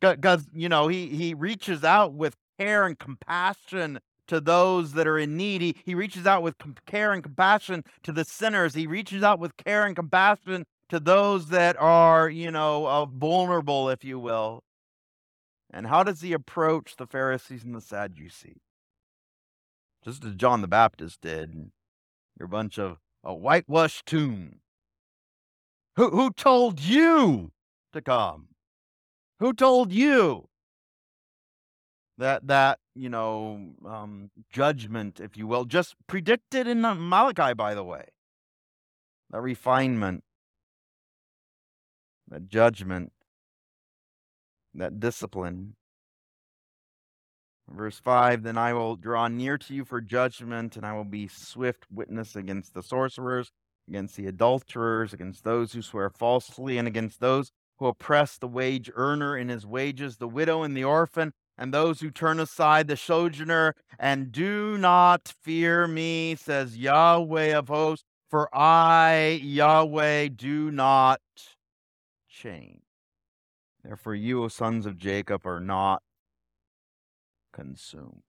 Because you know he he reaches out with care and compassion to those that are in need. He, he reaches out with care and compassion to the sinners. He reaches out with care and compassion to those that are, you know, uh, vulnerable, if you will. And how does he approach the Pharisees and the Sadducees? Just as John the Baptist did. You're a bunch of a whitewashed tomb. Who, who told you to come? Who told you that that you know um, judgment, if you will, just predicted in Malachi, by the way, the refinement that judgment, that discipline. Verse 5 Then I will draw near to you for judgment, and I will be swift witness against the sorcerers, against the adulterers, against those who swear falsely, and against those who oppress the wage earner in his wages, the widow and the orphan, and those who turn aside the sojourner. And do not fear me, says Yahweh of hosts, for I, Yahweh, do not change. Therefore, you, O sons of Jacob, are not consumed.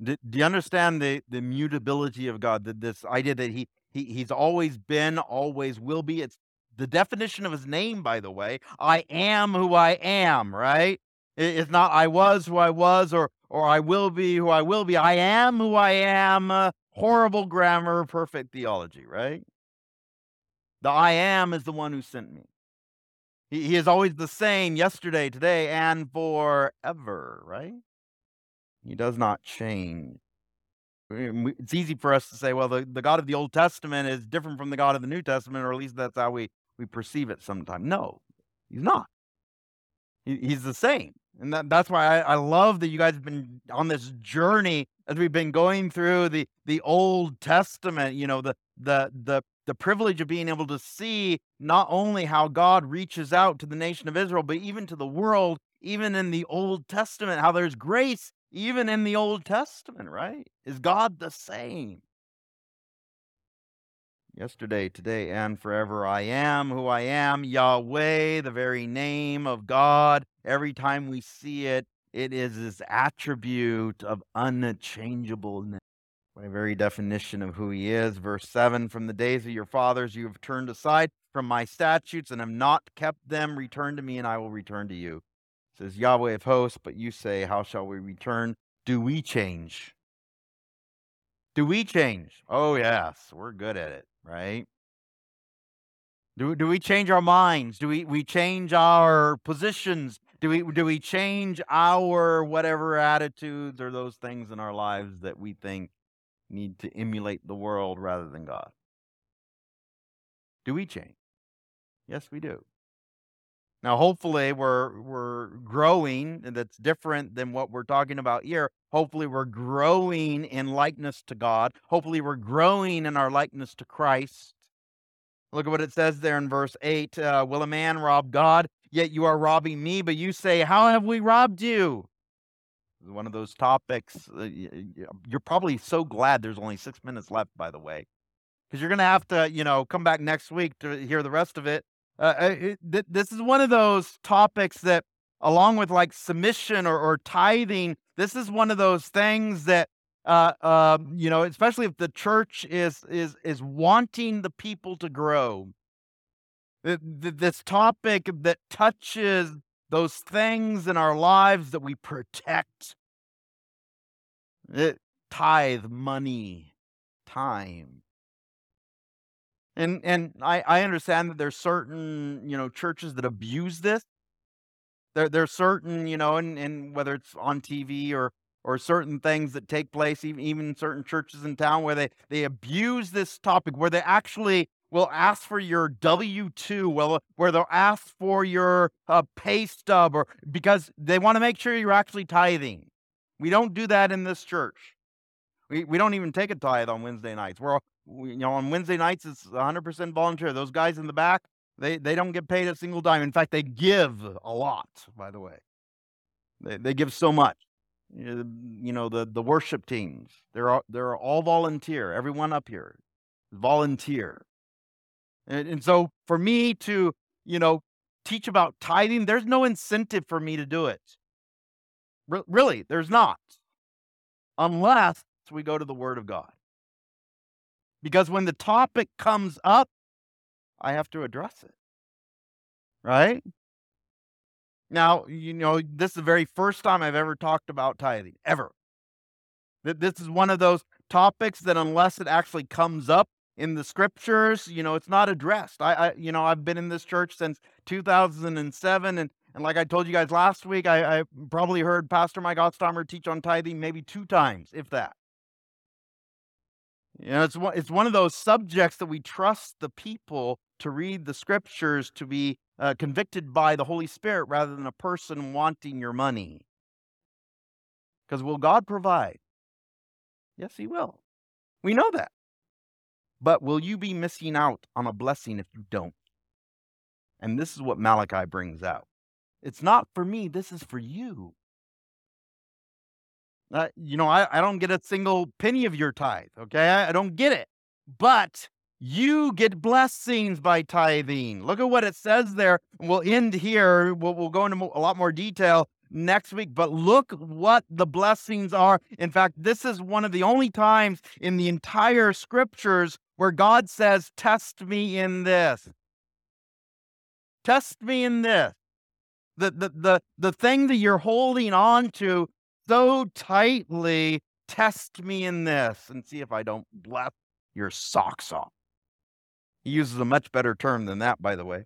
Do, do you understand the, the mutability of God? That this idea that he, he he's always been, always will be. It's the definition of his name, by the way. I am who I am, right? It's not I was who I was or or I will be who I will be. I am who I am. Uh, horrible grammar, perfect theology, right? The I am is the one who sent me. He, he is always the same yesterday, today, and forever, right? He does not change. It's easy for us to say, well, the, the God of the Old Testament is different from the God of the New Testament, or at least that's how we, we perceive it sometimes. No, he's not. He, he's the same. And that, that's why I, I love that you guys have been on this journey as we've been going through the the Old Testament, you know, the the the the privilege of being able to see not only how God reaches out to the nation of Israel, but even to the world, even in the Old Testament, how there's grace even in the Old Testament, right? Is God the same? Yesterday, today, and forever, I am who I am, Yahweh, the very name of God. Every time we see it, it is this attribute of unchangeableness by very definition of who he is. Verse 7 From the days of your fathers, you have turned aside from my statutes and have not kept them. Return to me, and I will return to you. Says Yahweh of hosts, but you say, How shall we return? Do we change? Do we change? Oh, yes, we're good at it, right? Do, do we change our minds? Do we, we change our positions? Do we do we change our whatever attitudes or those things in our lives that we think need to emulate the world rather than God? Do we change? Yes, we do. Now, hopefully, we're we're growing, and that's different than what we're talking about here. Hopefully, we're growing in likeness to God. Hopefully, we're growing in our likeness to Christ. Look at what it says there in verse 8 uh, Will a man rob God? Yet you are robbing me, but you say, How have we robbed you? One of those topics. Uh, you're probably so glad there's only six minutes left, by the way, because you're going to have to, you know, come back next week to hear the rest of it. Uh, uh it, th- this is one of those topics that, along with like submission or, or tithing, this is one of those things that uh, uh, you know, especially if the church is is is wanting the people to grow. This topic that touches those things in our lives that we protect. It, tithe, money, time. And and I, I understand that there's certain, you know, churches that abuse this. There there's certain, you know, and, and whether it's on TV or or certain things that take place, even, even certain churches in town where they, they abuse this topic, where they actually will ask for your W 2, well, where they'll ask for your uh, pay stub, or because they want to make sure you're actually tithing. We don't do that in this church. We, we don't even take a tithe on Wednesday nights. We're, we, you know, on Wednesday nights, it's 100% volunteer. Those guys in the back, they, they don't get paid a single dime. In fact, they give a lot, by the way. They, they give so much you know the the worship teams they're all, they're all volunteer everyone up here volunteer and, and so for me to you know teach about tithing there's no incentive for me to do it. Re- really there's not. Unless we go to the word of god. Because when the topic comes up i have to address it. Right? Now, you know, this is the very first time I've ever talked about tithing, ever. This is one of those topics that, unless it actually comes up in the scriptures, you know, it's not addressed. I, I you know, I've been in this church since 2007, and and like I told you guys last week, I, I probably heard Pastor Mike Otstommer teach on tithing maybe two times, if that. You know, it's one, it's one of those subjects that we trust the people to read the scriptures to be uh, convicted by the Holy Spirit rather than a person wanting your money. Because will God provide? Yes, He will. We know that. But will you be missing out on a blessing if you don't? And this is what Malachi brings out. It's not for me, this is for you. Uh, you know, I, I don't get a single penny of your tithe, okay? I, I don't get it. But you get blessings by tithing. Look at what it says there. We'll end here. We'll, we'll go into a lot more detail next week, but look what the blessings are. In fact, this is one of the only times in the entire scriptures where God says, Test me in this. Test me in this. The, the, the, the thing that you're holding on to so tightly, test me in this and see if I don't bless your socks off. He uses a much better term than that, by the way.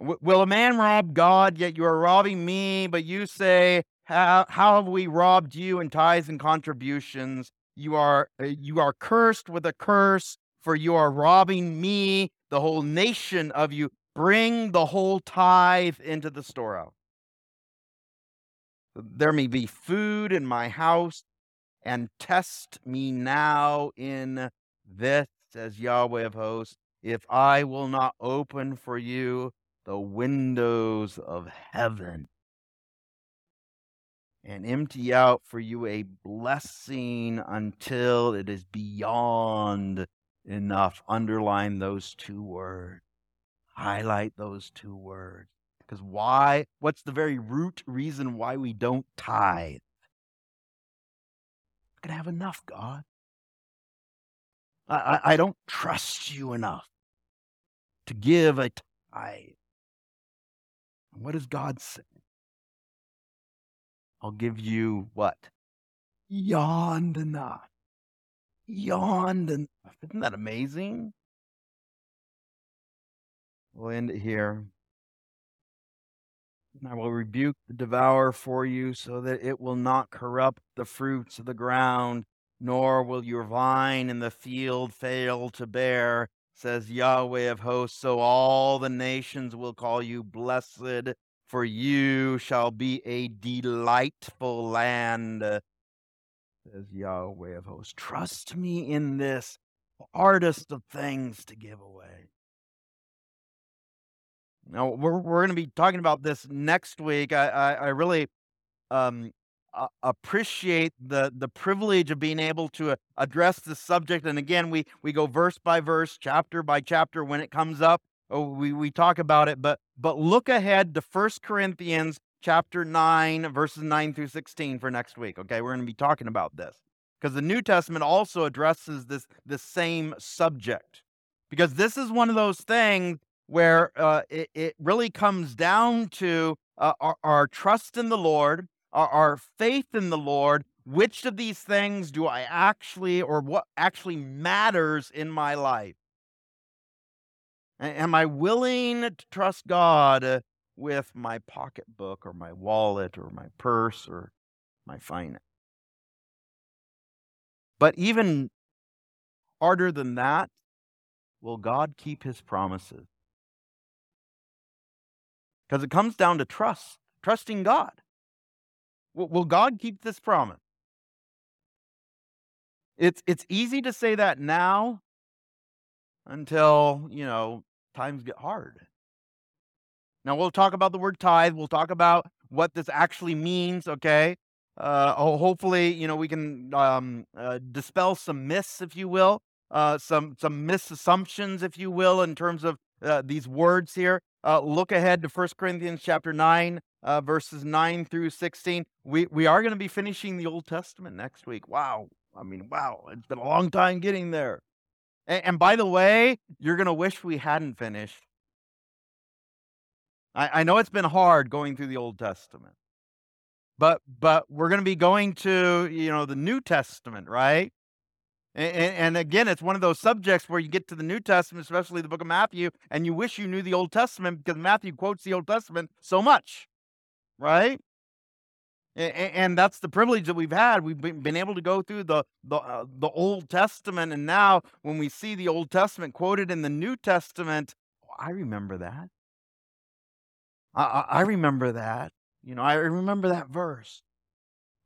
Will a man rob God, yet you are robbing me? But you say, how, how have we robbed you in tithes and contributions? You are uh, you are cursed with a curse, for you are robbing me, the whole nation of you. Bring the whole tithe into the storehouse. There may be food in my house, and test me now in this, says Yahweh of hosts, if I will not open for you the windows of heaven and empty out for you a blessing until it is beyond enough. Underline those two words. Highlight those two words. Because why? What's the very root reason why we don't tithe? Going to have enough, God. I, I, I don't trust you enough to give a tithe. What does God say? I'll give you what? Beyond enough. Beyond enough. Isn't that amazing? We'll end it here. And I will rebuke the devourer for you so that it will not corrupt the fruits of the ground, nor will your vine in the field fail to bear, says Yahweh of hosts. So all the nations will call you blessed, for you shall be a delightful land, says Yahweh of hosts. Trust me in this hardest of things to give away. Now we're we're going to be talking about this next week. I I, I really um, uh, appreciate the the privilege of being able to uh, address the subject. And again, we we go verse by verse, chapter by chapter when it comes up. Oh, we we talk about it, but but look ahead to First Corinthians chapter nine, verses nine through sixteen for next week. Okay, we're going to be talking about this because the New Testament also addresses this this same subject because this is one of those things where uh, it, it really comes down to uh, our, our, trust in the Lord, our, our faith in the Lord. Which of these things do I actually, or what actually matters in my life? Am I willing to trust God uh, with my pocketbook or my wallet or my purse or my finance? But even harder than that, will God keep his promises? because it comes down to trust, trusting God. Will, God keep this promise? It's it's easy to say that now until, you know, times get hard. Now we'll talk about the word tithe, we'll talk about what this actually means, okay? Uh, hopefully, you know, we can um, uh, dispel some myths, if you will, uh, some some misassumptions, if you will, in terms of uh, these words here. Uh, look ahead to 1 Corinthians chapter 9, uh, verses 9 through 16. We, we are going to be finishing the Old Testament next week. Wow. I mean, wow. It's been a long time getting there. And, and by the way, you're going to wish we hadn't finished. I, I know it's been hard going through the Old Testament. But but we're going to be going to, you know, the New Testament, right? And, and, again, it's one of those subjects where you get to the New Testament, especially the book of Matthew, and you wish you knew the Old Testament because Matthew quotes the Old Testament so much, right? And, and that's the privilege that we've had. We've been able to go through the the, uh, the Old Testament, and now when we see the Old Testament quoted in the New Testament, oh, I remember that. I, I remember that. You know, I remember that verse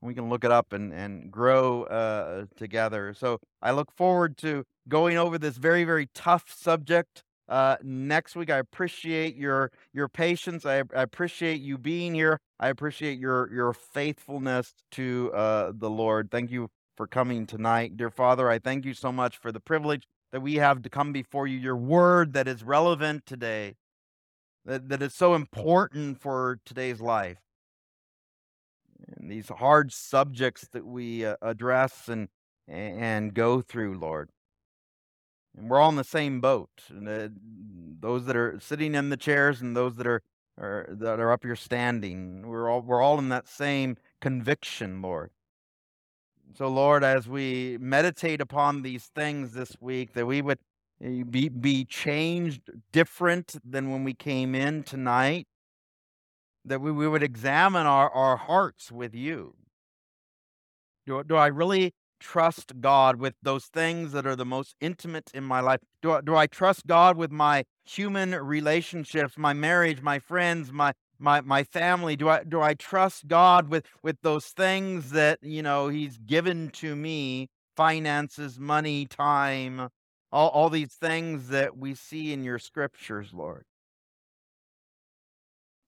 we can look it up and and grow uh, together. So I look forward to going over this very very tough subject uh, next week. I appreciate your your patience. I, I, appreciate you being here. I appreciate your your faithfulness to uh, the Lord. Thank you for coming tonight, dear Father. I thank you so much for the privilege that we have to come before you. Your word that is relevant today, that that is so important for today's life these hard subjects that we uh, address and and go through, Lord. And we're all in the same boat. And, uh, those that are sitting in the chairs and those that are, are that are up here standing, we're all we're all in that same conviction, Lord. So, Lord, as we meditate upon these things this week, that we would eh, be be changed different than when we came in tonight that we, we would examine our, our hearts with you. Do, do I really trust God with those things that are the most intimate in my life? Do I, do I trust God with my human relationships, my marriage, my friends, my my my family? Do I do I trust God with with those things that, you know, he's given to me, finances, money, time, all all these things that we see in your scriptures, Lord?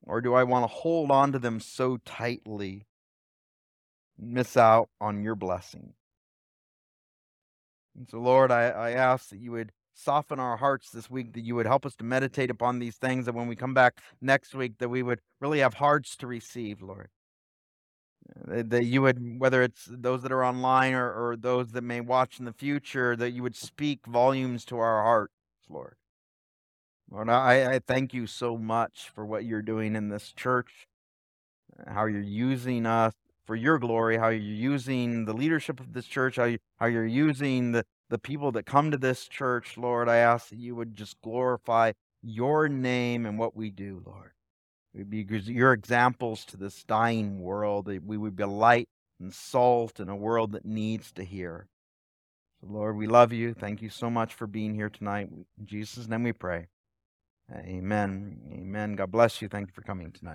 Or do I want to hold on to them so tightly, miss out on your blessing? And so, Lord, I, I ask that you would soften our hearts this week, that you would help us to meditate upon these things, that when we come back next week, that we would really have hearts to receive, Lord. That you would, whether it's those that are online or, or those that may watch in the future, that you would speak volumes to our hearts, Lord. Lord, I, I thank you so much for what you're doing in this church, how you're using us for your glory, how you're using the leadership of this church, how, you, how you're using the, the people that come to this church, Lord. I ask that you would just glorify your name and what we do, Lord. We'd be your examples to this dying world, we would be light and salt in a world that needs to hear. So, Lord, we love you. Thank you so much for being here tonight. In Jesus' name we pray. Amen. Amen. God bless you. Thank you for coming tonight.